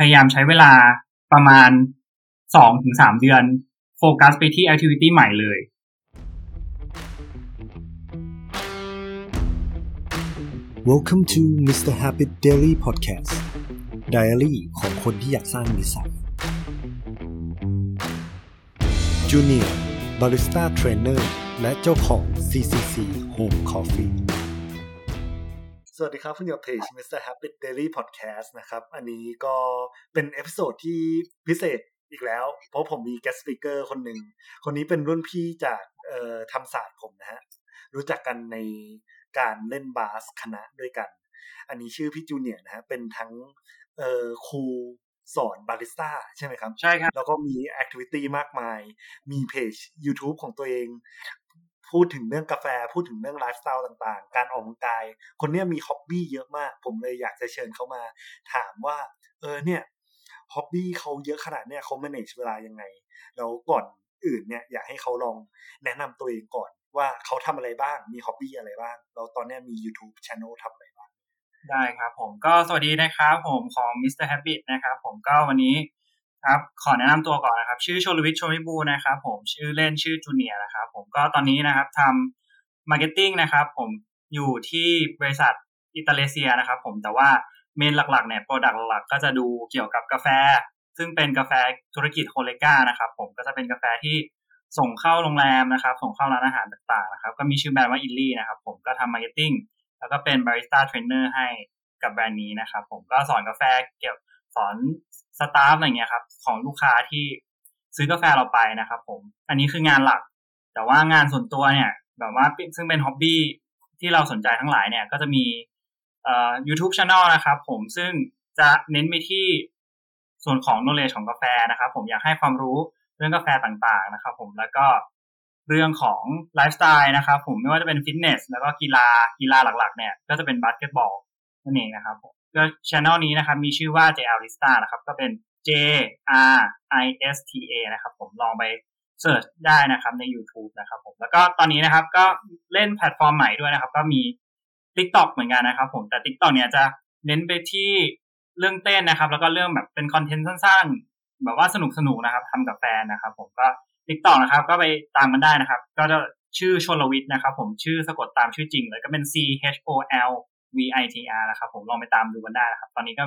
พยายามใช้เวลาประมาณสองถึงสามเดือน โฟกัสไปที่แอคทิวิตี้ใหม่เลย Welcome to Mr. Habit Daily Podcast Diary ของคนที่อยากสร้างนิสัย Junior Barista Trainer และเจ้าของ CCC Home Coffee สวัสดีครับ คุณอยู่กับเพจ Mr. Habit Daily Podcast นะครับ อันนี้ก็เป็น episode ที่พิเศษอีกแล้ว เพราะผมมี guest speaker คนหนึ่ง คนนี้เป็นรุ่นพี่จากเอ่อธรรมศาสตร์ผมนะฮะ รู้จักกันในการเล่นบาสคณะด้วยกัน อันนี้ชื่อพี่จูเนียร์นะฮะ เป็นทั้งเอ่อครูสอนบาริสต้าใช่ไหมครับ ใช่ครับ แล้วก็มี activity มากมาย มีเพจ YouTube ของตัวเอง พูดถึงเรื่องกาแฟพูดถึงเรื่องไลฟ์สไตล์ต่างๆ การออกกำลังกาย คนเนี้ยมีฮ็อบบี้เยอะมาก ผมเลยอยากจะเชิญเขามาถามว่า เออเนี่ยฮ็อบบี้เขาเยอะขนาดเนี้ยเขา manage เวลายังไง แล้วก่อนอื่นเนี่ยอยากให้เขาลองแนะนำตัวเองก่อนว่าเขาทำอะไรบ้าง มีฮ็อบบี้อะไรบ้างแล้วตอนเนี้ยมี YouTube Channel ทำอะไรบ้าง ได้ครับผมก็สวัสดีนะครับผมของ Mr. Habit นะครับผมก็วันนี้ ครับขอแนะนำตัวก่อนนะครับ ชื่อชลวิทย์ชลวิบูนะครับ ผมชื่อเล่นชื่อจูเนียนะครับ ผมก็ตอนนี้นะครับททำ marketing นะครับ ผมอยู่ที่บริษัทอิตัลเอเชียนะครับ ผมแต่ว่า main หลักๆเนี่ย product หลักก็จะดูเกี่ยวกับกาแฟ ซึ่งเป็นกาแฟธุรกิจ HoReCa นะครับ ผมก็จะเป็นกาแฟที่ส่งเข้าโรงแรมนะครับ ส่งเข้าร้านอาหารต่างๆนะครับ ก็มีชื่อแบรนด์ว่าอิลลี่นะครับ ผมก็ทำ marketing แล้วก็เป็นบาริสต้าเทรนเนอร์ให้กับแบรนด์นี้นะครับ ผมก็สอนกาแฟเกี่ยวสอน staff อะไรเงี้ยครับ ของลูกค้าที่ซื้อกาแฟเราไปนะครับผม อันนี้คืองานหลัก แต่ว่างานส่วนตัวเนี่ย แบบว่าซึ่งเป็น hobby ที่เราสนใจทั้งหลายเนี่ย ก็จะมีเอ่อ YouTube Channel นะครับ ผมซึ่งจะเน้นไปที่ส่วนของ knowledge ของกาแฟนะครับ ผมอยากให้ความรู้เรื่องกาแฟต่างๆนะครับ ผมแล้วก็เรื่องของไลฟ์สไตล์นะครับ ผมไม่ว่าจะเป็นฟิตเนสแล้วก็กีฬากีฬาหลักๆ เนี่ย ก็จะเป็นบาสเกตบอลนั่นเองนะครับผม ก็ channel นี้นะครับ มีชื่อว่า JL Barista นะครับ ก็เป็น J R I S T A นะครับ ผมลองไปเสิร์ชได้นะครับใน YouTube นะครับผมแล้วก็ตอนนี้นะครับก็เล่นแพลตฟอร์มใหม่ด้วยนะครับ ก็มี TikTok เหมือนกันนะครับ ผมแต่ TikTok เนี่ยจะเน้นไปที่เรื่องเต้นนะครับ แล้วก็เรื่องแบบเป็นคอนเทนต์สั้นๆ แบบว่าสนุกๆนะครับทำกับแฟนนะครับ ผมก็ TikTok นะครับ ก็ไปตามมันได้นะครับ ก็จะชื่อชลวิทย์นะครับ ผมชื่อสะกดตามชื่อจริงเลยก็เป็น C H O L V I T R นะครับผมลองไปตามดูกันได้นะครับ ตอนนี้ก็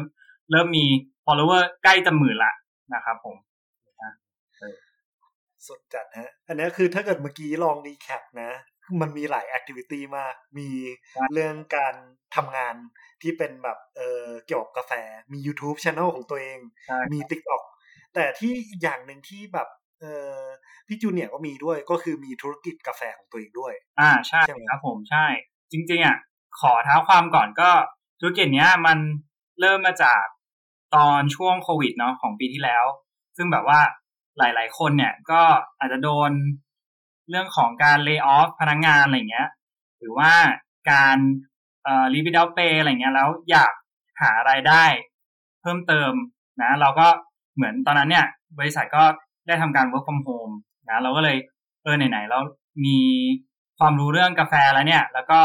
เริ่มมี follower ใกล้จะหมื่นละนะครับผมสุดจัดฮะ อันนี้คือถ้าเกิดเมื่อกี้ลอง recap นะ มันมีหลาย activity มาก มีเรื่องการทำงานที่เป็นแบบเออเกี่ยวกับกาแฟ มี YouTube Channel ของตัวเองใช่มี TikTok แต่ที่อีกอย่างหนึ่งที่แบบเออพี่จูเนียร์ก็มีด้วยก็คือมีธุรกิจกาแฟของตัวเองด้วย อ่าใช่ใช่ไหมครับผมใช่ จริง ๆอะ ขอเท้าความก่อนก็ธุรกิจเนี้ยมันเริ่มมาจากตอนช่วงโควิดเนาะของปีที่แล้ว ซึ่งแบบว่าหลาย ๆ คนเนี่ยก็อาจจะโดนเรื่องของการเลิกออฟพนักงานอะไรเงี้ย หรือว่าการเอ่อรีวิดเอาเปอะไรเงี้ยแล้วอยากหารายได้เพิ่มเติมนะ เราก็เหมือนตอนนั้นเนี่ย บริษัทก็ได้ทำการ work from home นะ เราก็เลยเออไหนๆเรามีความรู้เรื่องกาแฟแล้วเนี่ย แล้วก็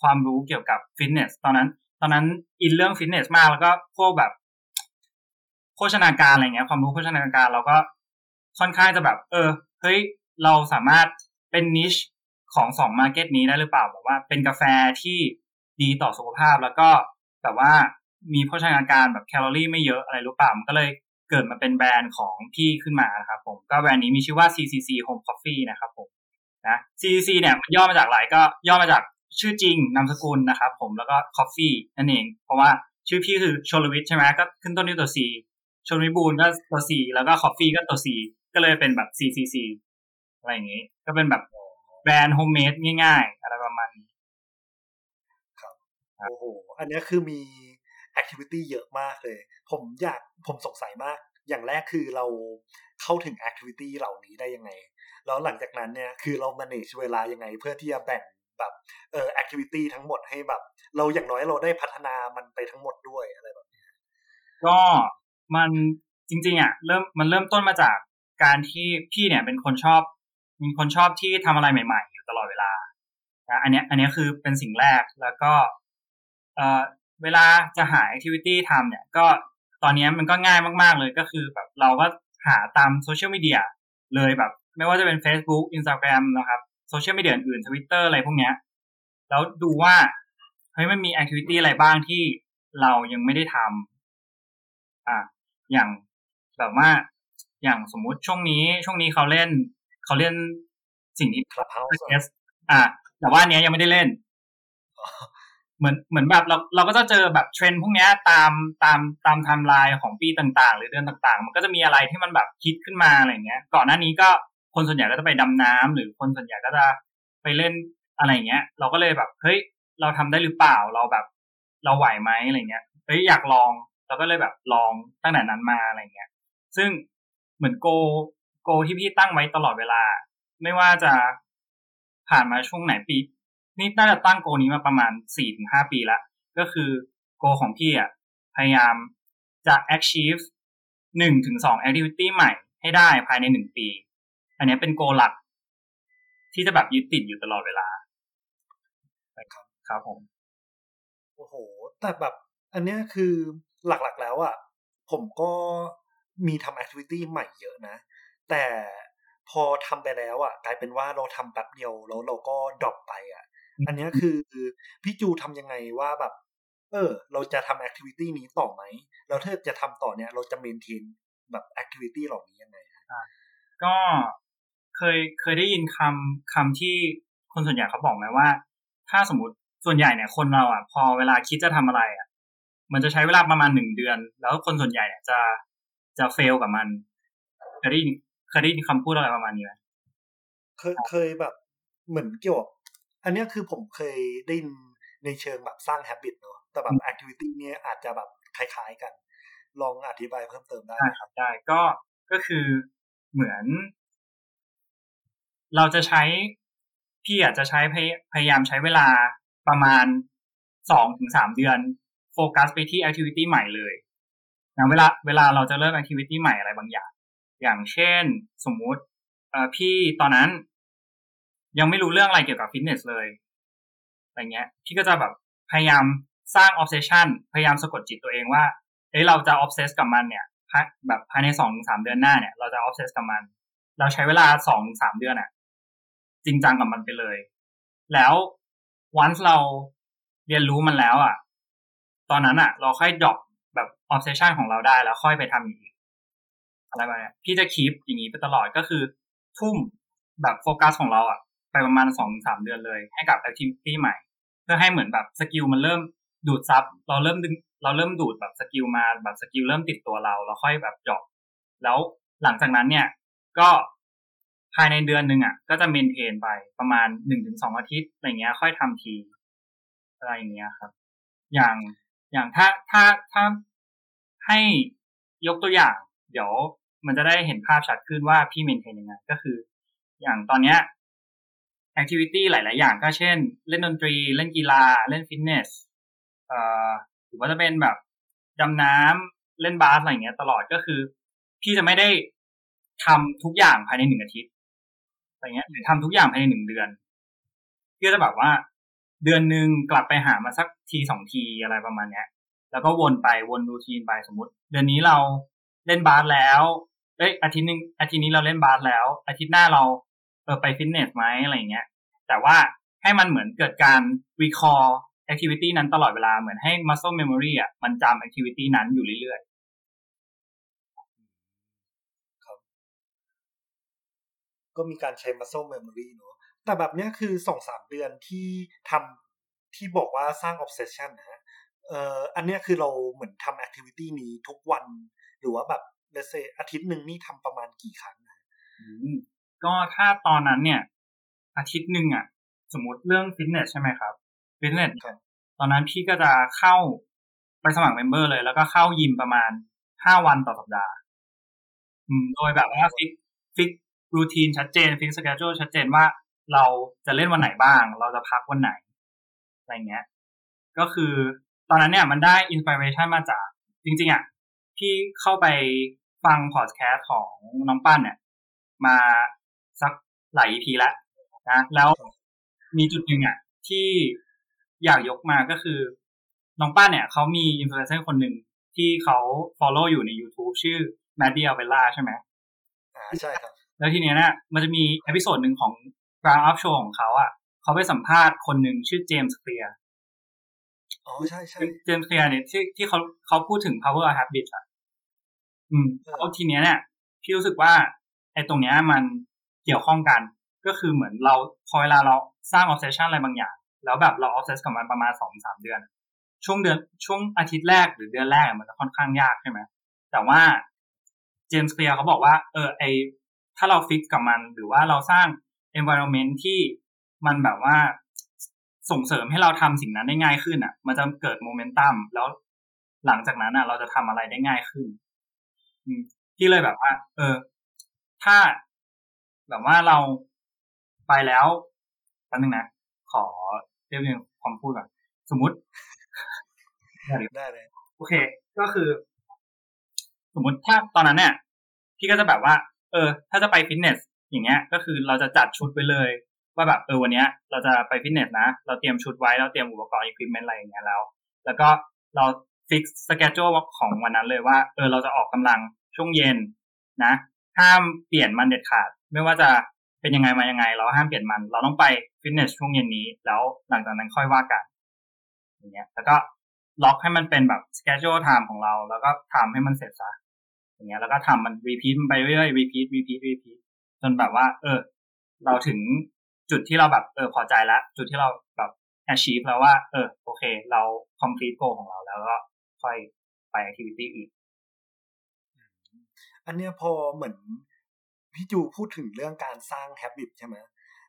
ความรู้เกี่ยวกับฟิตเนสตอนนั้น ตอนนั้นอินเรื่องฟิตเนสมากแล้วก็พวกแบบโภชนาการอะไรเงี้ย ความรู้โภชนาการเราก็ค่อนข้างจะแบบ เออเฮ้ยเราสามารถเป็น niche ของสอง market นี้ได้หรือเปล่าแบบว่า เป็นกาแฟที่ดีต่อสุขภาพแล้วก็แบบว่ามีโภชนาการแบบแคลอรี่ไม่เยอะอะไรหรือเปล่ามันก็เลยเกิดมาเป็นแบรนด์ของพี่ขึ้นมานะครับผมก็แบรนด์นี้มีชื่อว่า CCC Home Coffee นะครับผมนะ CCC เนี่ยมันย่อมาจากอะไรก็ย่อมาจาก ชื่อจริงนามสกุลนะครับผมแล้วก็ Coffee นั่นเอง เพราะว่าชื่อพี่คือชลวิทใช่ไหมก็ขึ้นต้นด้วยตัว C ชลวิบูลก็ตัว C แล้วก็ Coffee ก็ตัว C ก็เลยเป็นแบบ CCC อะไรอย่างงี้ก็เป็นแบบแบรนด์โฮมเมดง่ายๆ อะไรประมาณนี้ครับโอ้โห อันนี้คือมี activity เยอะมากเลย ผมอยากผมสงสัยมาก อย่างแรกคือเราเข้าถึง activity เหล่านี้ได้ยังไง แล้วหลังจากนั้นเนี่ยคือเรา manage เวลายังไง เพื่อที่จะแบ่ง แบบเอ่อ activity ทั้งหมดให้แบบ เราอย่างน้อยเราได้พัฒนามันไปทั้งหมดด้วยอะไรแบบนี้ก็มันจริง ๆอะเริ่มมันเริ่มต้นมาจากการที่พี่เนี่ยเป็นคนชอบมีคนชอบที่ทำอะไรใหม่ๆ อยู่ตลอดเวลานะอันเนี้ยอันเนี้ยคือเป็นสิ่งแรกแล้วก็เอ่อเวลาจะหา activity ทำเนี่ย ก็ตอนนี้มันก็ง่ายมาก ๆ เลยก็คือแบบเราก็หาตามโซเชียลมีเดียเลยแบบ ไม่ว่าจะเป็น Facebook Instagram นะครับ โซเชียลมีเดียอื่น Twitter อะไรพวกเนี้ย แล้วดูว่าเฮ้ยมันมี activity อะไรบ้างที่เรายังไม่ได้ทำอะอย่างแบบว่าอย่างสมมุติช่วงนี้ช่วงนี้เขาเล่น เขาเล่นสิ่งที่ Clubhouse อะแต่ว่าอันเนี้ยยังไม่ได้เล่น เหมือนเหมือนแบบเราเราก็จะเจอแบบเทรนด์พวกเนี้ยตามตามตามไทม์ไลน์ของปีต่างๆ หรือเดือนต่างๆ มันก็จะมีอะไรที่มันแบบคิดขึ้นมาอะไรเงี้ย ก่อนหน้านี้ก็ คนส่วนใหญ่ก็จะไปดำน้ำหรือคนส่วนใหญ่ก็จะไปเล่นอะไรเงี้ย เราก็เลยแบบเฮ้ยเราทำได้หรือเปล่าเราแบบ เราไหวไหมอะไรเงี้ยเฮ้ยอยากลองเราก็เลยแบบลองตั้งแต่นั้นมาอะไรเงี้ย ซึ่งเหมือนโกโกที่พี่ตั้งไว้ตลอดเวลา ไม่ว่าจะผ่านมาช่วงไหนปี นี่น่าจะตั้งโกนี้มาประมาณสี่ถึงห้าปีละก็คือโกของพี่อะพยายามจะ achieve หนึ่งถึงสอง activity ใหม่ให้ได้ภายในหนึ่งปี อันนี้เป็นโกหลัก ที่จะแบบยึดติดอยู่ตลอดเวลาครับครับผมโอ้โห แต่แบบ อันเนี้ยคือหลักๆแล้วอะ ผมก็มีทำ activity ใหม่เยอะนะ แต่พอทำไปแล้วอะ กลายเป็นว่าเราทำแป๊บเดียวแล้วเราก็ drop ไปอะ อันเนี้ยคือพี่จูทำยังไงว่าแบบ เออ เราจะทำ activity นี้ต่อไหมแล้วถ้าจะทำต่อเนี้ยเราจะ maintain แบบ activity เหล่านี้ยังไงก็ เคยเคยได้ยินคำคำที่คนส่วนใหญ่เขาบอกไหมว่า ถ้าสมมติส่วนใหญ่เนี่ยคนเราอะ พอเวลาคิดจะทำอะไรอะ มันจะใช้เวลาประมาณหนึ่งเดือน แล้วคนส่วนใหญ่เนี่ยจะจะ fail กับมันเคยได้ยินเคยได้ยินคำพูดอะไรประมาณนี้ไหมเคยเคยแบบเหมือนเกี่ยวกับอันเนี้ยคือผมเคยได้ยินในเชิงแบบสร้าง habit เนอะแต่แบบ activity เนี้ยอาจจะแบบคล้ายๆกัน ลองอธิบายเพิ่มเติมได้ได้ครับได้ก็ก็คือเหมือน เราจะใช้พี่อาจจะใช้พยพยายามใช้เวลาประมาณสองถึงสามเดือน โฟกัสไปที่ activity ใหม่เลยนะเวลาเวลาเราจะเริ่ม activity ใหม่อะไรบางอย่าง อย่างเช่นสมมุติเออพี่ตอนนั้น ยังไม่รู้เรื่องอะไรเกี่ยวกับฟิตเนสเลยอะไรเงี้ย พี่ก็จะแบบพยายามสร้าง obsession พยายามสะกดจิตตัวเองว่าเอ้ยเราจะ obsess กับมันเนี่ยแบบภายในสองสามเดือนหน้าเนี่ยเราจะ obsess กับมัน เราใช้เวลาสองสามเดือนอะ จริงจังกับมันไปเลย แล้ว once เราเรียนรู้มันแล้วอะตอนนั้นอะเราค่อยดรอปแบบ obsession ของเราได้แล้วค่อยไปทำอย่างอื่นอะไรแบบนี้พี่จะคีปอย่างนี้ไปตลอดก็คือ ทุ่มแบบโฟกัสของเราอะไปประมาณสองสามเดือนเลย ให้กับ activity ใหม่ เพื่อให้เหมือนแบบ skill มันเริ่มดูดซับเราเริ่มดึงเราเริ่มดูดแบบ skill มาแบบ skill เริ่มติดตัวเรา เราค่อยแบบ drop แล้วหลังจากนั้นเนี่ย ก็ ภายในเดือนหนึ่งอะ ก็จะ maintain ไปประมาณหนึ่งถึงสองอาทิตย์อะไรเงี้ย ค่อยทำที อะไรอย่างเงี้ยครับ อย่างอย่างถ้าถ้าถ้าให้ยกตัวอย่าง เดี๋ยวมันจะได้เห็นภาพชัดขึ้นว่าพี่ maintain ยังไงก็คือ อย่างตอนเนี้ยแอคทิวิตี้หลาย ๆ อย่างก็เช่น เล่นดนตรี เล่นกีฬา เล่นฟิตเนสเอ่อหรือว่าจะเป็นแบบดำน้ำเล่นบาสอะไรเงี้ย ตลอดก็คือ พี่จะไม่ได้ทำทุกอย่างภายในหนึ่งอาทิตย์ อะไรเงี้ยหรือทำทุกอย่างภายในหนึ่งเดือนเพี่ก็จะแบบว่า เดือนหนึ่งกลับไปหามาสักทีสองทีอะไรประมาณเนี้ย แล้วก็วนไปวนรูทีนไปสมมติ เดือนนี้เราเล่นบาสแล้วเอ้ยอาทิตย์นึงอาทิตย์นี้เราเล่นบาสแล้ว อาทิตย์หน้าเราเออไปฟิตเนสไหมอะไรเงี้ย แต่ว่าให้มันเหมือนเกิดการ recall activity นั้นตลอดเวลาเหมือนให้ muscle memory อะมันจำ activity นั้นอยู่เรื่อย ก็มีการใช้ muscle memory เนอะแต่แบบเนี้ยคือสองสามเดือนที่ทำที่บอกว่าสร้าง obsession นะฮะเอ่ออันเนี้ยคือเราเหมือนทำ activity นี้ทุกวัน หรือว่าแบบ let's say อาทิตย์หนึ่งนี่ทำประมาณกี่ครั้งนะๆอืมก็ถ้าตอนนั้นเนี่ย อาทิตย์หนึ่งอะ สมมติเรื่องฟิตเนสใช่ไหมครับฟิตเนสครับตอนนั้นพี่ก็จะเข้าไปสมัคร member เลย แล้วก็เข้ายิมประมาณห้าวันต่อสัปดาห์อืมโดยแบบว่า fix fix routine ชัดเจน fix schedule ชัดเจนว่าเราจะเล่นวันไหนบ้าง เราจะพักวันไหนอะไรเงี้ย ก็คือตอนนั้นเนี่ยมันได้ inspiration มาจาก จริง ๆอะพี่เข้าไปฟังพอดแคสต์ของน้องปั้นเนี่ย มาสักหลาย EP แล้วนะแล้วมีจุดหนึ่งอะที่อยากยกมาก็คือ น้องปั้นเนี่ยเขามีอินฟลูเอนเซอร์คนหนึ่งที่ที่เขา follow อยู่ใน YouTube ชื่อ m a d d i a v e l l a ใช่ไหมอ่าใช่ครับ แล้วทีเนี้ยเนี่ยมันจะมี episode หนึ่งของ Ground Up Show ของเขาอะเขาไปสัมภาษณ์คนหนึ่งชื่อเจมส์เคลียร์อ๋อใช่ใช่เจมส์เคลียร์เนี่ยที่ที่เขาเขาพูดถึง power of habit อะ อืมเออแล้วทีเนี้ยเนี่ยพี่รู้สึกว่าไอ้ตรงเนี้ยมันเกี่ยวข้องกัน ก็คือเหมือนเราพอเวลาเราสร้าง obsession อะไรบางอย่าง แล้วแบบเรา obsess กับมันประมาณสองสามเดือน ช่วงเดือนช่วงอาทิตย์แรกหรือเดือนแรกมันจะค่อนข้างยากใช่ไหมแต่ว่าเจมส์เคลียร์เขาบอกว่าเออไอ ถ้าเรา fix กับมัน หรือว่าเราสร้าง environment ที่มันแบบว่าส่งเสริมให้เราทำสิ่งนั้นได้ง่ายขึ้นอะ มันจะเกิดโมเมนตัมแล้วหลังจากนั้นอะ เราจะทำอะไรได้ง่ายขึ้นอืมที่เลยแบบว่า เออ ถ้าแบบว่าเราไปแล้วแป๊บนึงนะขอเรียบเรียงความพูดก่อนสมมุติได้เลยโอเค ก็คือ สมมุติถ้าตอนนั้นเนี่ยพี่ก็จะแบบว่า เออ ถ้าจะไปฟิตเนสอย่างเงี้ย ก็คือเราจะจัดชุดไว้เลย ว่าแบบเออวันเนี้ย เราจะไปฟิตเนสนะ เราเตรียมชุดไว้เราเตรียมอุปกรณ์อุปกรณ์อะไรอย่างเงี้ยแล้ว แล้วก็เราฟิกสเกจ u ของวันนั้นเลยว่าเออเราจะออกกำลังช่วงเย็นนะห้ามเปลี่ยนมันเด็ดขาด ไม่ว่าจะเป็นยังไงมายังไง เราห้ามเปลี่ยนมัน เราต้องไปฟิตเนสช่วงเย็นนี้ แล้วหลังจากนั้นค่อยว่ากันอย่างเงี้ย แล้วก็ล็อกให้มันเป็นแบบ schedule time ของเรา แล้วก็ทำให้มันเสร็จซะ อย่างเงี้ยแล้วก็ทำมัน repeat มันไปเรื่อยๆ repeat repeat repeat จนแบบว่า เออ เราถึงจุดที่เราแบบเออพอใจแล้วจุดที่เราแบบ achieve แล้วว่า เออ โอเค เรา complete goal ของเราแล้วก็ค่อยไป activity อื่นอันเนี้ยพอเหมือนพี่จูพูดถึงเรื่องการสร้าง habit ใช่ไหม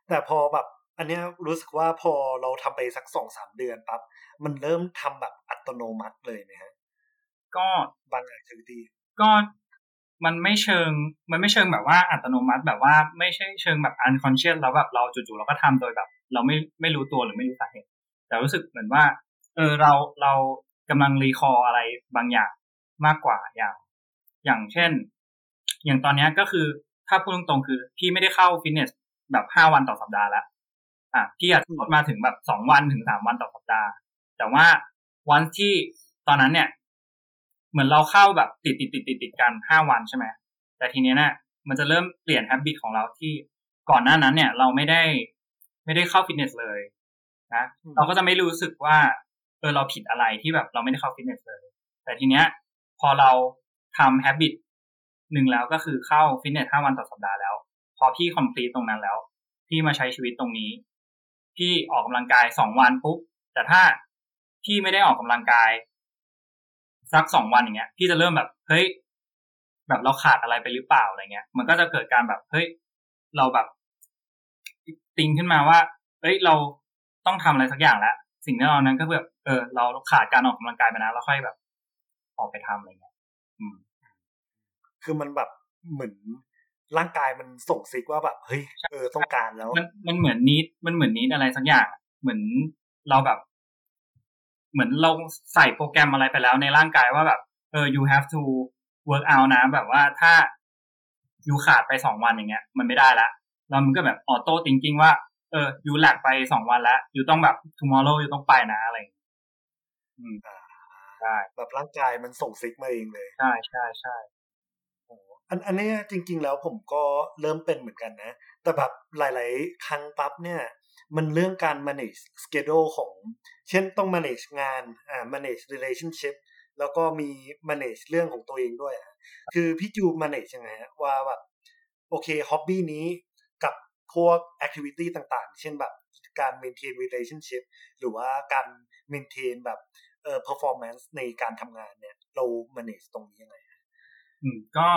แต่พอแบบอันเนี้ยรู้สึกว่าพอเราทำไปสักสองสามเดือนปั๊บมันเริ่มทำแบบอัตโนมัติเลยไหมฮะก็บาง activity ก็ มันไม่เชิง มันไม่เชิงแบบว่าอัตโนมัติแบบว่าไม่ใช่เชิงแบบ unconscious แล้วแบบเราจู่ๆเราก็ทำโดยแบบ เราไม่ไม่รู้ตัวหรือไม่รู้สาเหตุ แต่รู้สึกเหมือนว่า เออเราเรากำลังรีคออะไรบางอย่างมากกว่าอย่าง อย่างเช่น อย่างตอนนี้ก็คือถ้าพูดตรงๆคือพี่ไม่ได้เข้าฟิตเนสแบบห้าวันต่อสัปดาห์แล้วอะพี่อาจจะลดมาถึงแบบสองวันถึงสามวันต่อสัปดาห์ แต่ว่าวันที่ตอนนั้นเนี่ย เหมือนเราเข้าแบบติดติดติดติดติดกันห้าวันใช่ไหมแต่ทีเนี้ยเนี่ยมันจะเริ่มเปลี่ยน h ฮบิตของเราที่ก่อนหน้านั้นเนี่ย เราไม่ได้ไม่ได้เข้าฟิตเนสเลยนะอืมเราก็จะไม่รู้สึกว่าเออเราผิดอะไรที่แบบเราไม่ได้เข้าฟิตเนสเลย แต่ทีเนี้ย พอเราทำ h ฮบิตหนึ่งแล้วก็คือเข้าฟิตเนสห้าวันต่อสัปดาห์แล้ว พอพี่คอมพลีตตรงนั้นแล้ว พี่มาใช้ชีวิตตรงนี้ พี่ออกกำลังกายสองวันปุ๊บแต่ถ้าพี่ไม่ได้ออกกำลังกาย สักสองวันอย่างเงี้ยพี่จะเริ่มแบบเฮ้ยแบบเราขาดอะไรไปหรือเปล่าอะไรเงี้ย มันก็จะเกิดการแบบเฮ้ยเราแบบติงขึ้นมาว่าเฮ้ยเราต้องทำอะไรสักอย่างแล้วสิ่งที่เรานั้นก็แบบเออ เราขาดการออกกำลังกายไปนะเราค่อยแบบ ออกไปทำอะไรเงี้ยอืม คือมันแบบเหมือนร่างกายมันส่งซิกว่าแบบเฮ้ยเออต้องการแล้ว มันมันเหมือนนิดมันเหมือนนิดอะไรสักอย่างอะเหมือนเราแบบ เหมือนเราใส่โปรแกรมอะไรไปแล้วในร่างกายว่าแบบเออ you have to work out นะ แบบว่าถ้า you ขาดไปสองวันอย่างเงี้ย มันไม่ได้ละแล้วมันก็แบบออโต้ thinking ว่าเออ you แลกไปสองวันแล้ว you ต้องแบบ tomorrow you ต้องไปนะอะไรอย่างเงี้ยอืมอ่าใช่แบบร่างกายมันส่งซิกมาเองเลย ใช่ใช่ใช่อันอันเนี้ยจริง ๆ แล้วผมก็เริ่มเป็นเหมือนกันนะ แต่แบบหลาย ๆ ครั้งปั๊บเนี่ย มันเรื่องการ manage schedule ของ เช่นต้อง manage งานอ่า manage relationship แล้วก็มี manage เรื่องของตัวเองด้วยคือพี่จู manage ยังไงฮะว่าแบบโอเค hobby นี้กับพวก activity ต่างๆ เช่นแบบการ maintain relationship หรือว่าการ maintain แบบเอ่อ performance ในการทำงานเนี่ย เรา manage ตรงนี้ยังไงอืมก็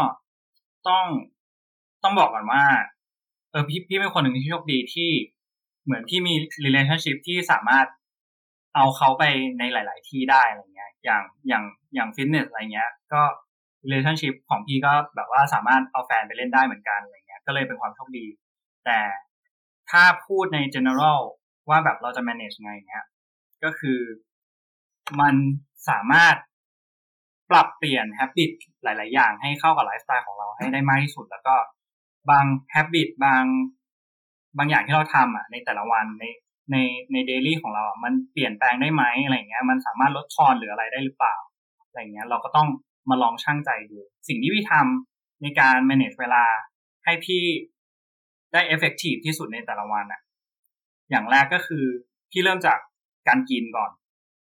ต้องต้องบอกก่อนว่าเออพี่พี่เป็นคนหนึ่งที่โชคดีที่ เหมือนพี่มี relationship ที่สามารถเอาเขาไปในหลาย ๆ ที่ได้อะไรเงี้ย อย่างอย่างอย่างฟิตเนสอะไรเงี้ย ก็ relationship ของพี่ก็แบบว่าสามารถเอาแฟนไปเล่นได้เหมือนกันอะไรเงี้ย ก็เลยเป็นความโชคดี แต่ถ้าพูดใน general ว่าแบบเราจะ manage ไงเงี้ย ก็คือมันสามารถปรับเปลี่ยน habit หลาย ๆ อย่างให้เข้ากับไลฟ์สไตล์ของเราให้ได้มากที่สุด แล้วก็บาง habit บาง บางอย่างที่เราทำอะในแต่ละวันในในในเดลี่ของเราอะมันเปลี่ยนแปลงได้ไหมอะไรเงี้ยมันสามารถลดทอนหรืออะไรได้หรือเปล่าอะไรเงี้ยเราก็ต้องมาลองช่างใจดู สิ่งที่พี่ทำในการ manage เวลาให้พี่ได้ effective ที่สุดในแต่ละวันอะ อย่างแรกก็คือพี่เริ่มจากการกินก่อน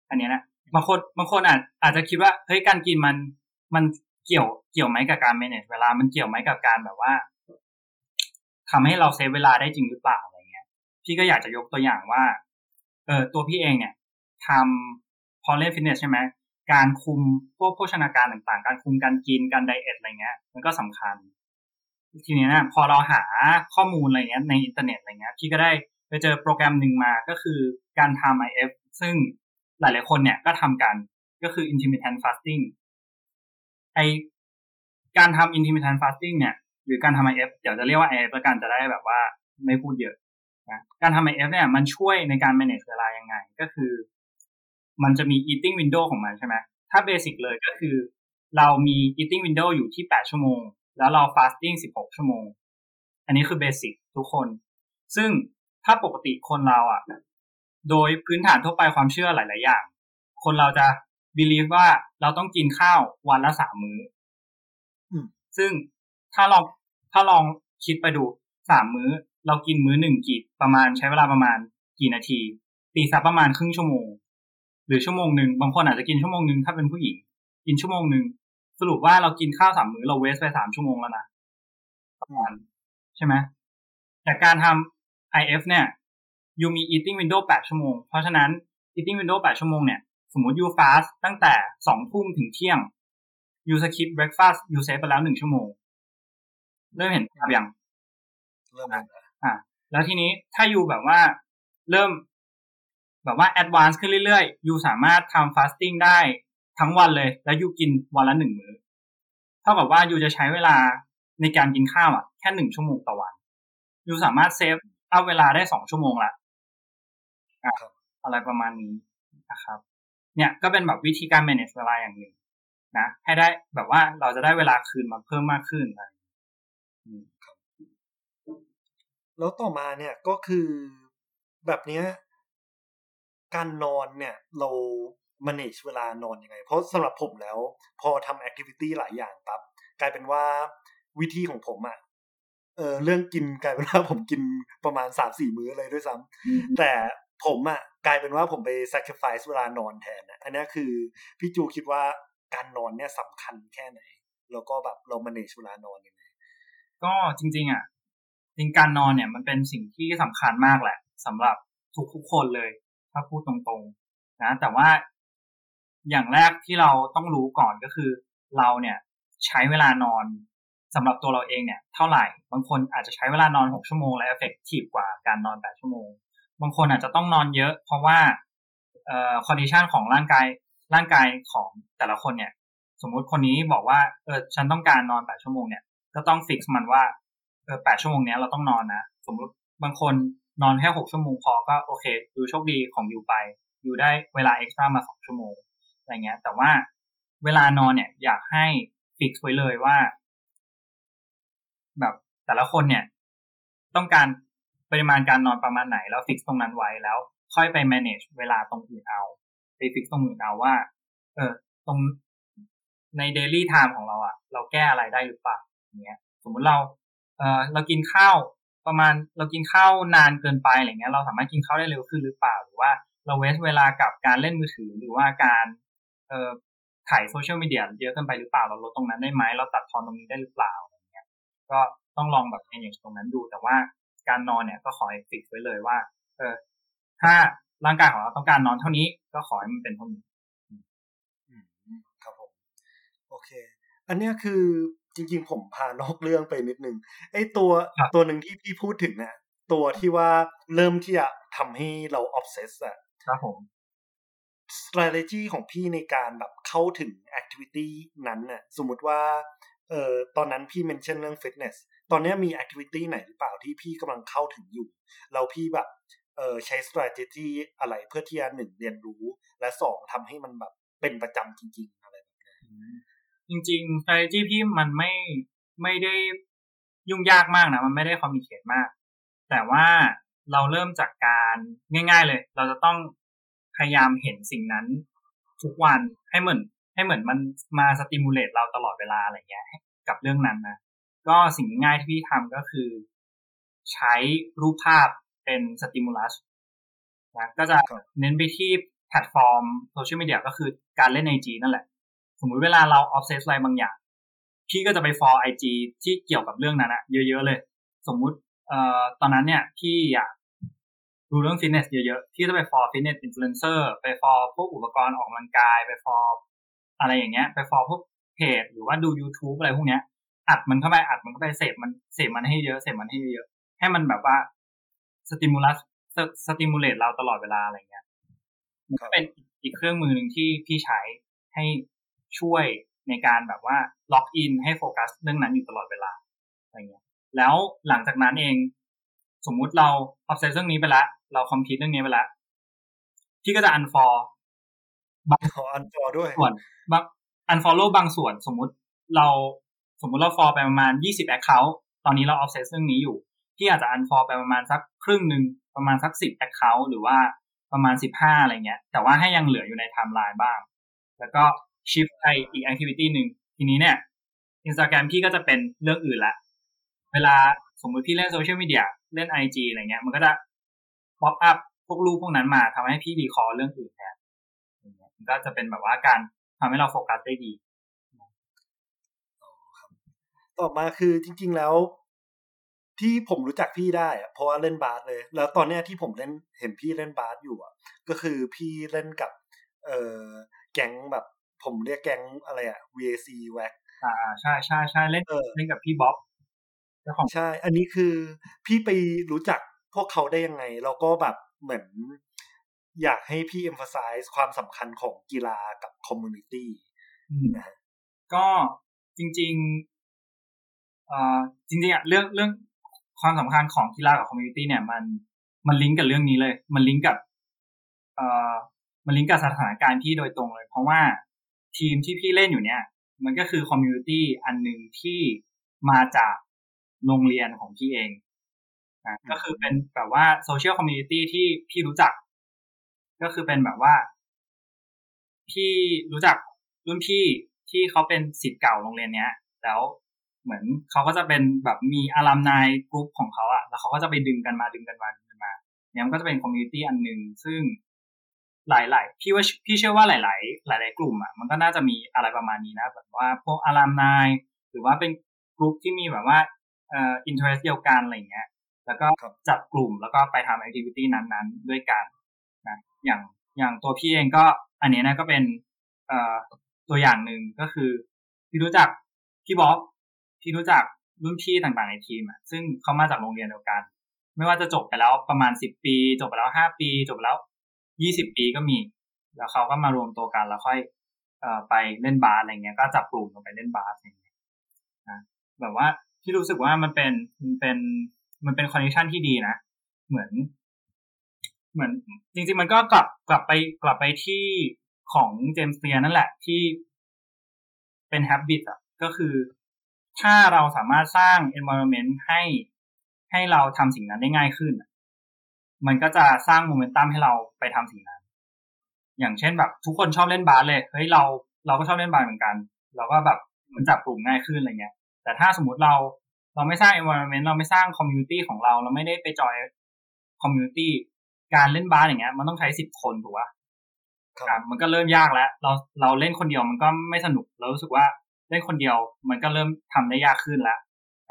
อันนี้นะบางคนบางคนอาจอาจจะคิดว่าเฮ้ยการกินมันมันเกี่ยวเกี่ยวไหมกับการ manage เวลา มันเกี่ยวไหมกับการแบบว่า ทำให้เรา save เวลาได้จริงหรือเปล่าอะไรเงี้ย พี่ก็อยากจะยกตัวอย่างว่า เออตัวพี่เองเนี่ยทำพอเล่นฟิตเนสใช่ไหมการคุมพวกโภชนาการต่างๆ การคุมการกินการ diet อะไรเงี้ย มันก็สำคัญ ทีนี้นะพอเราหาข้อมูลอะไรเงี้ยในอินเทอร์เน็ตอะไรเงี้ยพี่ก็ได้ไปเจอโปรแกรมหนึ่งมาก็คือการทำ IF ซึ่งหลายๆคนเนี่ยก็ทำกันก็คือ intermittent fasting ไอการทำ intermittent fasting เนี่ย หรือการทำ IF เดี๋ยวจะเรียกว่า IF แล้วกันจะได้แบบว่าไม่พูดเยอะนะการทำ IF เนี่ยมันช่วยในการ manage เวลายังไง ก็คือ มันจะมี eating window ของมันใช่ไหมถ้าเบสิกเลยก็คือ เรามี eating window อยู่ที่ 8 ชั่วโมง แล้วเรา fasting 16 ชั่วโมง อันนี้คือเบสิกทุกคน ซึ่งถ้าปกติคนเราอะ โดยพื้นฐานทั่วไปความเชื่อหลาย ๆ อย่าง คนเราจะ believe ว่าเราต้องกินข้าววันละสามมื้อซึ่งถ้าลอง ถ้าลองคิดไปดูสามมื้อ เรากินมื้อหนึ่งกี่ประมาณใช้เวลาประมาณกี่นาทีตีสักประมาณครึ่งชั่วโมง หรือชั่วโมงหนึ่งบางคนอาจจะกินชั่วโมงหนึ่งถ้าเป็นผู้หญิง กินชั่วโมงหนึ่งสรุปว่าเรากินข้าวสามมื้อเราเวสไปสามชั่วโมงแล้วนะประมาณใช่ไหมแต่การทำ IF เนี่ยyou มี eating window แปดชั่วโมง เพราะฉะนั้น eating window แปดชั่วโมงเนี่ยสมมติ you fast ตั้งแต่สองทุ่มถึงเที่ยง you skip breakfast you save ไปแล้วหนึ่งชั่วโมง เริ่มเห็นภาพยังเริ่มเห็นแล้วอ่าแล้วทีนี้ถ้า you แบบว่าเริ่มแบบว่า advance ขึ้นเรื่อยๆ you สามารถทำ fasting ได้ทั้งวันเลย แล้ว you กินวันละหนึ่งมื้อ เท่ากับว่า you จะใช้เวลาในการกินข้าวอะแค่หนึ่งชั่วโมงต่อวันยูสามารถเซฟเอาเวลาได้สองชั่วโมงละอะอะไรประมาณนี้นะครับ เนี่ยก็เป็นแบบวิธีการ manage เวลาอย่างหนึ่งนะ ให้ได้แบบว่าเราจะได้เวลาคืนมาเพิ่มมากขึ้นอะไรอืม แล้วต่อมาเนี่ยก็คือแบบเนี้ยการนอนเนี่ยเรา manage เวลานอนยังไง เพราะสำหรับผมแล้ว พอทำ activity หลายอย่างปั๊บกลายเป็นว่าวิธีของผมอะเออเรื่องกินกลายเป็นว่าผมกินประมาณสามสี่มื้อเลยด้วยซ้ำแต่ผมอะกลายเป็นว่าผมไป sacrifice เวลานอนแทนนะอันนี้คือพี่จูคิดว่าการนอนเนี่ยสำคัญแค่ไหน แล้วก็แบบเรา manage เวลานอนยังไง ก็จริง ๆ อะจริงการนอนเนี่ยมันเป็นสิ่งที่สำคัญมากแหละสำหรับทุกๆคนเลย ถ้าพูดตรงๆ นะ แต่ว่าอย่างแรกที่เราต้องรู้ก่อนก็คือ เราเนี่ยใช้เวลานอนสำหรับตัวเราเองเนี่ย เท่าไหร่ บางคนอาจจะใช้เวลานอนหกชั่วโมงและ effective กว่าการนอนแปดชั่วโมง บางคนอาจจะต้องนอนเยอะ เพราะว่าเอ่อ condition ของร่างกายร่างกายของแต่ละคนเนี่ย สมมุติคนนี้บอกว่าเออฉันต้องการนอนแปดชั่วโมงเนี่ย ก็ต้องฟิกมันว่าเออแปดชั่วโมงเนี้ยเราต้องนอนนะ สมมติบางคนนอนแค่หกชั่วโมงพอก็โอเค ดูโชคดีของ you ไป you ได้เวลา extra มาสองชั่วโมงอะไรเงี้ย แต่ว่าเวลานอนเนี่ย อยากให้ fix ไว้เลยว่า แบบแต่ละคนเนี่ย ต้องการปริมาณการนอนประมาณไหนแล้ว fix ตรงนั้นไว้แล้ว ค่อยไป manage เวลาตรงอื่นเอาไป fix ตรงอื่นเอาว่า เออ ตรงใน daily time ของเราอะเราแก้อะไรได้หรือเปล่า เงี้ย สมมุติเราเออเรากินข้าวประมาณเรากินข้าวนานเกินไปอะไรเงี้ย เราสามารถกินข้าวได้เร็วขึ้นหรือเปล่า หรือว่าเราเวสเวลากับการเล่นมือถือหรือว่าการเอ่อถ่ายโซเชียลมีเดียเยอะเกินไปหรือเปล่า เราลดตรงนั้นได้ไหมเราตัดทอนตรงนี้ได้หรือเปล่าอะไรเงี้ย ก็ต้องลองแบบในอย่างตรงนั้นดู แต่ว่าการนอนเนี่ยก็ขอให้ฟิกไว้เลยว่า เออ ถ้าร่างกายของเราต้องการนอนเท่านี้ ก็ขอให้มันเป็นเท่านี้ครับผม โอเค อันนี้คือ จริงๆผมพานอกเรื่องไปนิดนึงไอ้ตัวครับตัวหนึ่งที่พี่พูดถึงเนี่ยตัวที่ว่าเริ่มที่จะทำให้เรา obsess อะครับผม strategy ของพี่ในการแบบเข้าถึง activity นั้นน่ะสมมุติว่าเอ่อตอนนั้นพี่ mention เรื่อง fitness ตอนเนี้ยมี activity ไหนหรือเปล่าที่พี่กำลังเข้าถึงอยู่แล้วพี่แบบเอ่อใช้ strategy อะไรเพื่อที่จะหนึ่งเรียนรู้ และสองทำให้มันแบบเป็นประจำจริง ๆ อะไรแบบนี้ จริงๆ strategy พี่มันไม่ไม่ได้ยุ่งยากมากนะ มันไม่ได้ complicate มาก แต่ว่าเราเริ่มจากการง่าย ๆเลย เราจะต้องพยายามเห็นสิ่งนั้น ทุกวันให้เหมือน ให้เหมือนมันมา stimulate เราตลอดเวลาอะไรเงี้ยกับเรื่องนั้นนะก็สิ่งง่ายที่พี่ทำก็คือ ใช้รูปภาพเป็น stimulus นะก็จะเน้นไปที่แพลตฟอร์มโซเชียลมีเดียก็คือการเล่นไอจีนั่นแหละ สมมุติเวลาเรา obsess อะไรบางอย่าง พี่ก็จะไป follow ไอจีที่เกี่ยวกับเรื่องนั้นอะเยอะๆเลย สมมุติเอ่อตอนนั้นเนี่ยพี่อยากดูเรื่องฟิตเนสเยอะๆพี่จะไป follow fitness influencer ไป follow พวกอุปกรณ์ออกกำลังกายไป follow อะไรอย่างเงี้ย ไป follow พวกเพจหรือว่าดู YouTube อะไรพวกเนี้ยอัดมันเข้าไปอัดมันเข้าไปเสพมันเสพมันให้เยอะเสพมันให้เยอะให้มันแบบว่า stimulus stimulate เราตลอดเวลาอะไรเงี้ยมันก็เป็นอีกเครื่องมือหนึ่งที่พี่ใช้ให้ ช่วยในการแบบว่า lock in ให้โฟกัสเรื่องนั้นอยู่ตลอดเวลาอะไรเงี้ยแล้วหลังจากนั้นเอง สมมุติเรา obsess เรื่องนี้ไปแล้วเรา complete เรื่องนี้ไปแล้วพี่ก็จะ unfollow บางขอ unfollow ด้วยส่วนบาง unfollow บางส่วน สมมุติเราสมมุติเรา follow ไปประมาณยี่สิบ account ตอนนี้เรา obsess เรื่องนี้อยู่พี่อาจจะ unfollow ไปประมาณสักครึ่งหนึ่งประมาณสักสิบ account หรือว่าประมาณสิบห้าอะไรเงี้ย แต่ว่าให้ยังเหลืออยู่ในไทม์ไลน์บ้าง แล้วก็ shift ไปอีก activity หนึ่งทีนี้เนี่ยอินสตาแกรมพี่ก็จะเป็นเรื่องอื่นละ เวลาสมมติพี่เล่นโซเชียลมีเดียเล่นไอจีอะไรเงี้ย มันก็จะ pop up พวกรูปพวกนั้นมาทำให้พี่ดีคอเรื่องอื่นแทนมันก็จะเป็นแบบว่าการทำให้เราโฟกัสได้ดีต่อมาคือจริง ๆแล้ว ที่ผมรู้จักพี่ได้เพราะว่าเล่นบาสเลย แล้วตอนเนี้ยที่ผมเล่นเห็นพี่เล่นบาสอยู่อะ ก็คือพี่เล่นกับ เออแก๊งแบบ ผมเรียกแก๊งอะไรอะ VAC แว็กอ่าใช่ใช่ใช่เล่นเล่นกับพี่บ๊อบใช่ อันนี้คือพี่ไปรู้จักพวกเขาได้ยังไง แล้วก็แบบเหมือนอยากให้พี่ emphasize ความสำคัญของกีฬากับคอมมูนิตี้นะก็จริงๆอ่าจริงๆอะเรื่องเรื่องความสำคัญของกีฬากับ community เนี่ย มันมันลิงก์กับเรื่องนี้เลย มันลิงก์กับเอ่อมันลิงก์กับสถานการณ์ที่โดยตรงเลย เพราะว่า ทีมที่พี่เล่นอยู่เนี่ย มันก็คือ community อันหนึ่งที่มาจากโรงเรียนของพี่เองนะก็คือเป็นแบบว่า social community ที่พี่รู้จัก ก็คือเป็นแบบว่า พี่รู้จักรุ่นพี่ที่เขาเป็นศิษย์เก่าโรงเรียนเนี้ย แล้วเหมือนเขาก็จะเป็นแบบมี alumni กลุ่มของเขาอะแล้วเขาก็จะไปดึงกันมาดึงกันมาดึงกันมาเนี่ยมันก็จะเป็น community อันหนึ่งซึ่ง หลาย ๆ พี่ว่าพี่เชื่อว่าหลาย ๆ หลาย ๆ กลุ่มอะมันก็น่าจะมีอะไรประมาณนี้นะแบบว่าพวก alumniหรือว่าเป็นกลุ่มที่มีแบบว่าเอ่อ interest เดียวกันอะไรเงี้ย แล้วก็จับกลุ่มแล้วก็ไปทำ activity นั้นๆ ด้วยกันนะอย่างอย่างตัวพี่เองก็อันนี้นะก็เป็นเอ่อตัวอย่างหนึ่งก็คือที่รู้จักพี่บ๊อบที่รู้จักรุ่นพี่ต่างๆในทีมอะซึ่งเขามาจากโรงเรียนเดียวกัน ไม่ว่าจะจบไปแล้วประมาณสิบปี จบไปแล้วห้าปี จบไปแล้ว ยี่สิบปีก็มี แล้วเขาก็มารวมตัวกันแล้วค่อยเอ่อไปเล่นบาสอะไรเงี้ย ก็จับกลุ่มกันไปเล่นบาสอะไรเงี้ยนะแบบว่าที่รู้สึกว่ามันเป็นมันเป็นมันเป็นคอนเนคชันที่ดีนะ เหมือน เหมือน จริง ๆ มันก็กลับกลับไปกลับไปที่ของเจมส์เตียนั่นแหละที่เป็นแฮบบิตอะก็คือถ้าเราสามารถสร้าง environment ให้ให้เราทำสิ่งนั้นได้ง่ายขึ้น มันก็จะสร้างโมเมนตัมให้เราไปทำสิ่งนั้น อย่างเช่นแบบ ทุกคนชอบเล่นบาสเลย เฮ้ยเราเราก็ชอบเล่นบาสเหมือนกัน เราก็แบบมันจับกลุ่มง่ายขึ้นอะไรเงี้ย แต่ถ้าสมมติเราเราไม่สร้าง environment เราไม่สร้าง community ของเรา เราไม่ได้ไปจอย community การเล่นบาสอย่างเงี้ย มันต้องใช้สิบคนถูกปะครับมันก็เริ่มยากแล้ว เราเราเล่นคนเดียวมันก็ไม่สนุกเรารู้สึกว่าเล่นคนเดียวมันก็เริ่มทำได้ยากขึ้นแล้ว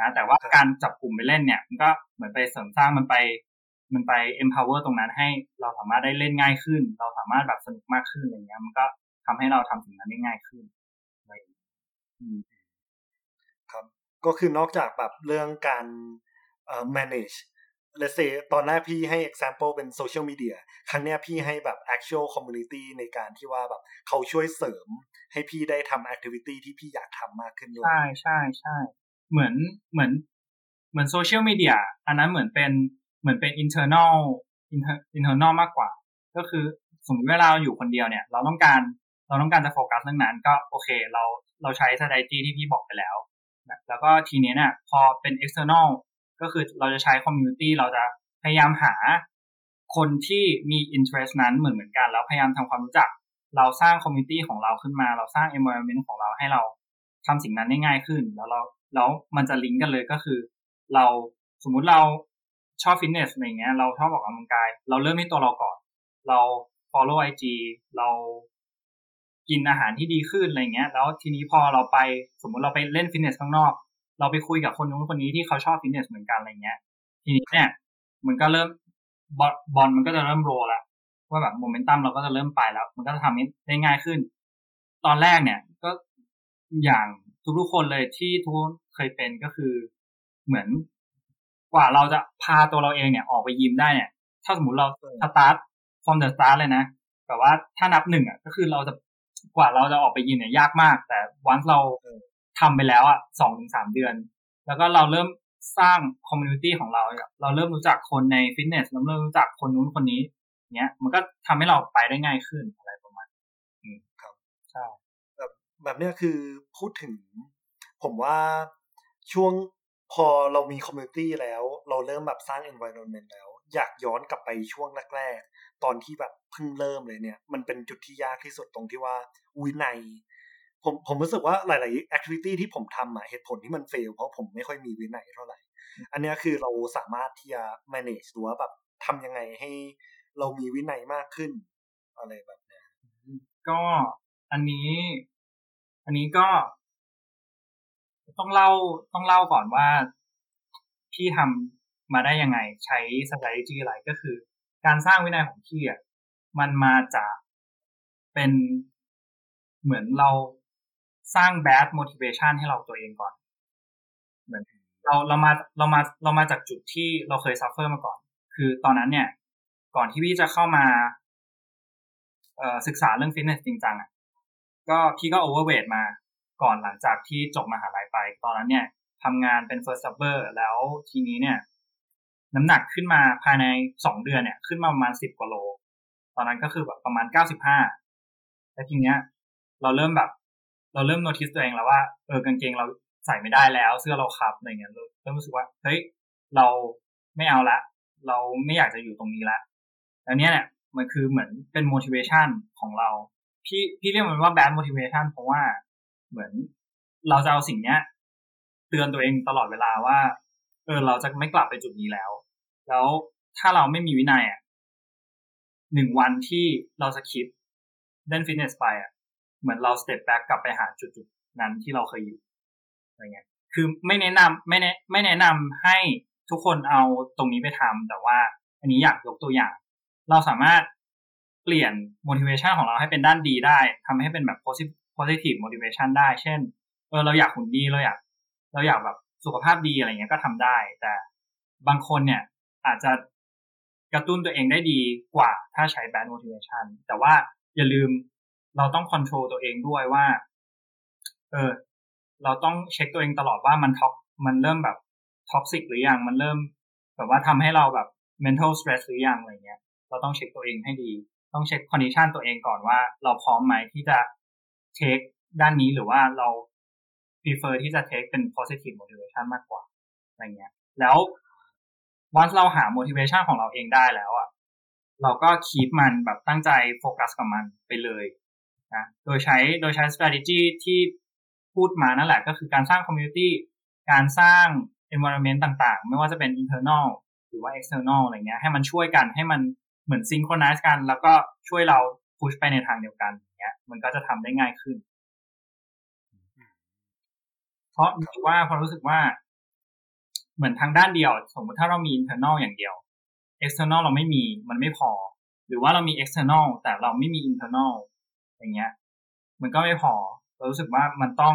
นะแต่ว่าการจับกลุ่มไปเล่นเนี่ย มันก็เหมือนไปเสริมสร้างมันไป มันไป empower ตรงนั้นให้เราสามารถได้เล่นง่ายขึ้น เราสามารถแบบสนุกมากขึ้นอะไรเงี้ย มันก็ทำให้เราทำสิ่งนั้นได้ง่ายขึ้นอะไรครับ ก็คือนอกจากแบบเรื่องการเอ่อ manage เลเซตอนแรกพี่ให้ example เป็นโซเชียลมีเดียครั้งนี้พี่ให้แบบ actual community ในการที่ว่าแบบเขาช่วยเสริม ให้พี่ได้ทำ activity ที่พี่อยากทำมากขึ้นด้วย ใช่ใช่ใช่เหมือนเหมือน เหมือนโซเชียลมีเดียอันนั้นเหมือนเป็น เหมือนเป็น internal internal มากกว่า ก็คือสมมติเวลาเราอยู่คนเดียวเนี่ย เราต้องการเราต้องการจะโฟกัสเรื่องนั้น ก็โอเค เราเราใช้ strategy ที่พี่บอกไปแล้วนะแล้วก็ทีนี้เนี่ยพอเป็น external ก็คือเราจะใช้ community เราจะพยายามหาคนที่มี interest นั้นเหมือนเหมือนกัน แล้วพยายามทำความรู้จัก เราสร้าง community ของเราขึ้นมา เราสร้าง environment ของเราให้เราทำสิ่งนั้นได้ง่ายขึ้น แล้วเราแล้วมันจะลิงก์กันเลยก็คือ เราสมมุติเรา ชอบฟิตเนสอะไรเงี้ยเราชอบออกกำลังกาย เราเริ่มที่ตัวเราก่อน เรา follow IG เรากินอาหารที่ดีขึ้นอะไรเงี้ย แล้วทีนี้พอเราไปสมมุติเราไปเล่นฟิตเนสข้างนอก เราไปคุยกับคนนู้นคนนี้ที่เขาชอบฟิตเนสเหมือนกันอะไรเงี้ย ทีนี้เนี่ยมันก็เริ่มบอลมันก็จะเริ่มโรแล้วว่าแบบโมเมนตัมเราก็จะเริ่มไปแล้ว มันก็จะทำได้ง่ายขึ้น ตอนแรกเนี่ยก็อย่างทุกๆคนเลยที่ทุกคนเคยเป็นก็คือเหมือน ว่าเราจะพาตัวเราเองเนี่ยออกไปยิมได้เนี่ย ถ้าสมมติเราสตาร์ทฟอร์มเดอะสตาร์ทเลยนะแต่ว่าถ้านับหนึ่งอะก็คือเราจะกว่าเราจะออกไปยิมเนี่ยยากมาก แต่วันเราทำไปแล้วอะสองถึงสามเดือน แล้วก็เราเริ่มสร้าง community ของเรา เราเริ่มรู้จักคนในฟิตเนสเราเริ่มรู้จักคนนู้นคนนี้เนี้ย มันก็ทำให้เราไปได้ง่ายขึ้นอะไรประมาณอืมครับใช่แบบแบบเนี้ยคือพูดถึง ผมว่าช่วง พอเรามี community แล้ว เราเริ่มแบบสร้าง environment แล้ว อยากย้อนกลับไปช่วงแรกๆ ตอนที่แบบเพิ่งเริ่มเลยเนี่ย มันเป็นจุดที่ยากที่สุดตรงที่ว่าวินัยผมผมรู้สึกว่าหลาย ๆ activity ที่ผมทำอะเหตุผลที่มันเฟลเพราะผมไม่ค่อยมีวินัยเท่าไหร่ อันนี้คือเราสามารถที่จะ manage หรือว่าแบบทำยังไงให้เรามีวินัยมากขึ้น อะไรแบบนี้ก็อันนี้ อันนี้ก็ ต้องเล่าต้องเล่าก่อนว่าพี่ทำมาได้ยังไงใช้ strategy อะไรก็คือ การสร้างวินัยของพี่อะมันมาจากเป็นเหมือนเราสร้าง bad motivation ให้เราตัวเองก่อน เหมือนเราเรามาเรามาเรามาจากจุดที่เราเคย suffer มาก่อน คือตอนนั้นเนี่ย ก่อนที่พี่จะเข้ามาศึกษาเรื่องฟิตเนสจริงจังอะก็พี่ก็ overweight มา ก่อนหลังจากที่จบมหาลัยไป ตอนนั้นเนี่ยทำงานเป็น first jobber แล้วทีนี้เนี่ย น้ำหนักขึ้นมาภายในสองเดือนเนี่ย ขึ้นมาประมาณสิบกว่าโล ตอนนั้นก็คือแบบประมาณเก้าสิบห้าแล้วทีเนี้ย เราเริ่มแบบ เราเริ่มโน้ติสตัวเองแล้วว่าเออกางเกงเราใส่ไม่ได้แล้ว เสื้อเราคับอะไรเงี้ยเริ่มรู้สึกว่าเฮ้ยเราไม่เอาละ เราไม่อยากจะอยู่ตรงนี้ละอันนี้ยเนี่ยมันคือเหมือนเป็น motivation ของเรา พี่พี่เรียกมันว่า bad motivation เพราะว่า เหมือน เราจะเอาสิ่งเนี้ย เตือนตัวเองตลอดเวลาว่า เออ เราจะไม่กลับไปจุดนี้แล้ว แล้วถ้าเราไม่มีวินัยอะหนึ่งวันที่เราจะคิดเล่นฟิตเนสไปอะเหมือนเรา step back กลับไปหาจุดจุดนั้นที่เราเคยอยู่อะไรเงี้ย คือไม่แนะนำไม่แนะไม่แนะนำให้ทุกคนเอาตรงนี้ไปทำแต่ว่า อันนี้อยากยกตัวอย่าง เราสามารถเปลี่ยน motivation ของเราให้เป็นด้านดีได้ทำให้เป็นแบบ positive motivation ได้ เช่น เออเราอยากหุ่นดีเราอยาก เราอยากแบบสุขภาพดีอะไรเงี้ยก็ทำได้ แต่บางคนเนี่ยอาจจะกระตุ้นตัวเองได้ดีกว่าถ้าใช้ bad motivation แต่ว่าอย่าลืมเราต้อง control ตัวเองด้วยว่า เออ เราต้องเช็คตัวเองตลอดว่ามันท็อกมันเริ่มแบบท็อกซิกหรือยังมันเริ่มแบบว่าทำให้เราแบบ mental stress หรือยังอะไรเงี้ย เราต้องเช็คตัวเองให้ดี ต้องเช็ค condition ตัวเองก่อนว่า เราพร้อมไหมที่จะ take ด้านนี้หรือว่าเรา prefer ที่จะ take เป็น positive motivation มากกว่าอะไรเงี้ย แล้ววันเราหา motivation ของเราเองได้แล้วอะเราก็ keep มันแบบตั้งใจโฟกัสกับมันไปเลยนะโดยใช้โดยใช้ strategy ที่พูดมานั่นแหละ ก็คือการสร้าง community การสร้าง environment ต่างๆ ไม่ว่าจะเป็น internal หรือว่า external อะไรเงี้ยให้มันช่วยกันให้มันเหมือนซิงโครไนซ์กัน แล้วก็ช่วยเรา พุชไปในทางเดียวกันอย่างเงี้ย มันก็จะทำได้ง่ายขึ้น เพราะรู้สึกว่าพอรู้สึกว่า เหมือนทางด้านเดียว สมมติถ้าเรามี internal อย่างเดียว external เราไม่มีมันไม่พอ หรือว่าเรามี external แต่เราไม่มี internal อย่างเงี้ย มันก็ไม่พอ เรารู้สึกว่ามันต้อง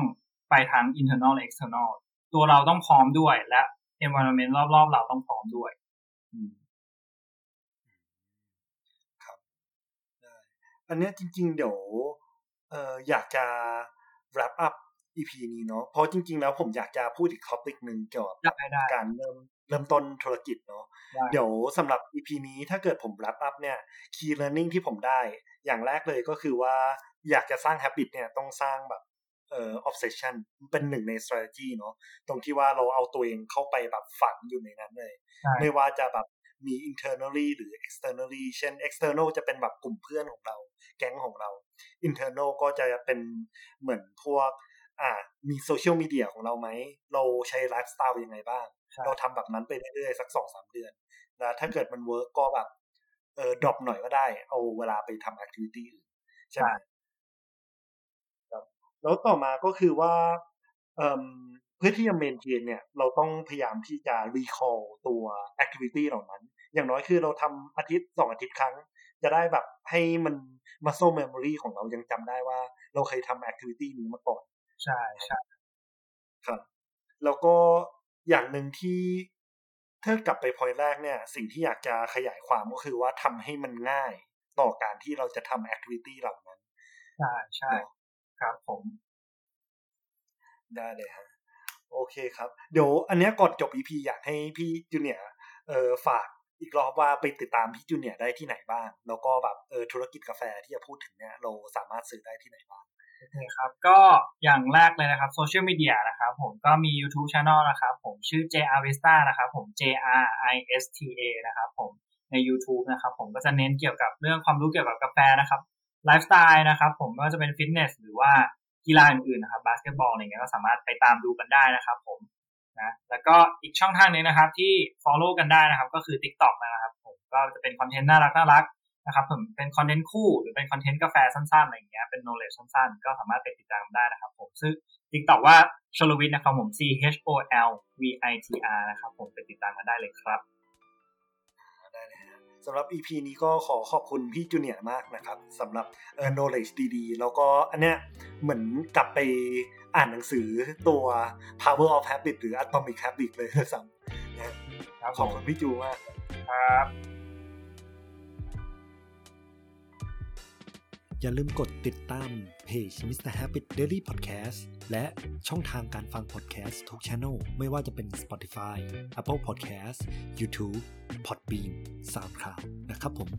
ไปทั้ง internal และ external ตัวเราต้องพร้อมด้วยและ environment รอบๆ เราต้องพร้อมด้วยอั นนี้จริง ๆ เดี๋ยวเอ่ออยากจะ wrap up EP นี้เนาะเพราะจริง ๆ แล้วผมอยากจะพูดอีกท็อปิกหนึ่งเกี่ยวกับการเริ่มเริ่มต้นธุรกิจเนาะเดี๋ยวสำหรับ EP นี้ถ้าเกิดผม wrap up เนี่ย key learning ที่ผมได้ อย่างแรกเลยก็คือว่าอยากจะสร้าง habit เนี่ยต้องสร้างแบบเอ่อ obsession เป็นหนึ่งใน strategy เนาะตรงที่ว่าเราเอาตัวเองเข้าไปแบบฝังอยู่ในนั้นเลย ไม่ว่าจะแบบ มี internally หรือ externally เช่น external จะเป็นแบบกลุ่มเพื่อนของเรา แก๊งของเรา internal ก็จะเป็นเหมือนพวก อ่า มีโซเชียลมีเดียของเราไหม เราใช้ไลฟ์สไตล์ยังไงบ้าง เราทำแบบนั้นไปเรื่อยๆ สักสองสามเดือน แล้วถ้าเกิดมัน work ก็แบบเออ drop หน่อยก็ได้ เอาเวลาไปทำ activity อื่นใช่ไหมครับแล้วต่อมาก็คือว่าเอ่อเพื่อที่จะ maintain เนี่ยเราต้องพยายามที่จะ recall ตัว activity เหล่านั้น อย่างน้อยคือเราทำอาทิตย์สองอาทิตย์ครั้ง จะได้แบบให้มัน muscle memory ของเรายังจำได้ว่า เราเคยทำ activity นี้มาก่อน ใช่ใช่ครับ แล้วก็อย่างหนึ่งที่ถ้ากลับไปพอยแรกเนี่ย สิ่งที่อยากจะขยายความก็คือว่าทำให้มันง่ายต่อการที่เราจะทำแอคทิวิตี้เหล่านั้น ใช่ใช่ครับผม ได้เลยฮะ โอเคครับ เดี๋ยวอันนี้ก่อนจบ EP อยากให้พี่จูเนียเออฝากอีกรอบว่าไปติดตามพี่จูเนียได้ที่ไหนบ้าง แล้วก็แบบเออธุรกิจกาแฟที่จะพูดถึงเนี่ยเราสามารถซื้อได้ที่ไหนบ้างโอเคครับก็อย่างแรกเลยนะครับโซเชียลมีเดียนะครับผมก็มี YouTube Channel นะครับผมชื่อ JRista นะครับผม JR I S T A นะครับผมใน YouTube นะครับผมก็จะเน้นเกี่ยวกับเรื่องความรู้เกี่ยวกับกาแฟนะครับไลฟ์สไตล์นะครับผมไม่ว่าจะเป็นฟิตเนสหรือว่า กีฬาอื่นๆนะครับบาสเกตบอลอะไรเงี้ยก็สามารถไปตามดูกันได้นะครับ ผมนะแล้วก็อีกช่องทางนึงนะครับ ที่ follow กันได้นะครับ ก็คือ TikTok นะครับผมก็จะเป็นคอนเทนต์น่ารักน่ารักนะครับผมเป็นคอนเทนต์คู่หรือเป็นคอนเทนต์กาแฟสั้นๆอะไรอย่างเงี้ยเป็น knowledge สั้นๆ ก็สามารถไปติดตามได้นะครับผมซึ่ง TikTok ว่าชลวิทนะครับผม C H O L V I T R นะครับผมไปติดตามกันได้เลยครับ สำหรับ EP นี้ก็ขอขอบคุณพี่จูเนียร์มากนะครับสำหรับเออ knowledge ดีๆ แล้วก็อันเนี้ยเหมือนกลับไปอ่านหนังสือตัว power of habit หรือ atomic habit เลยซ้ำนะขอบคุณพี่จูมากครับอย่าลืมกดติดตาม Page Mr. Habit Daily Podcast และช่องทางการฟัง podcast ทุกช anel ไม่ว่าจะเป็น Spotify Apple Podcast YouTube Podbean SoundCloud นะครับผม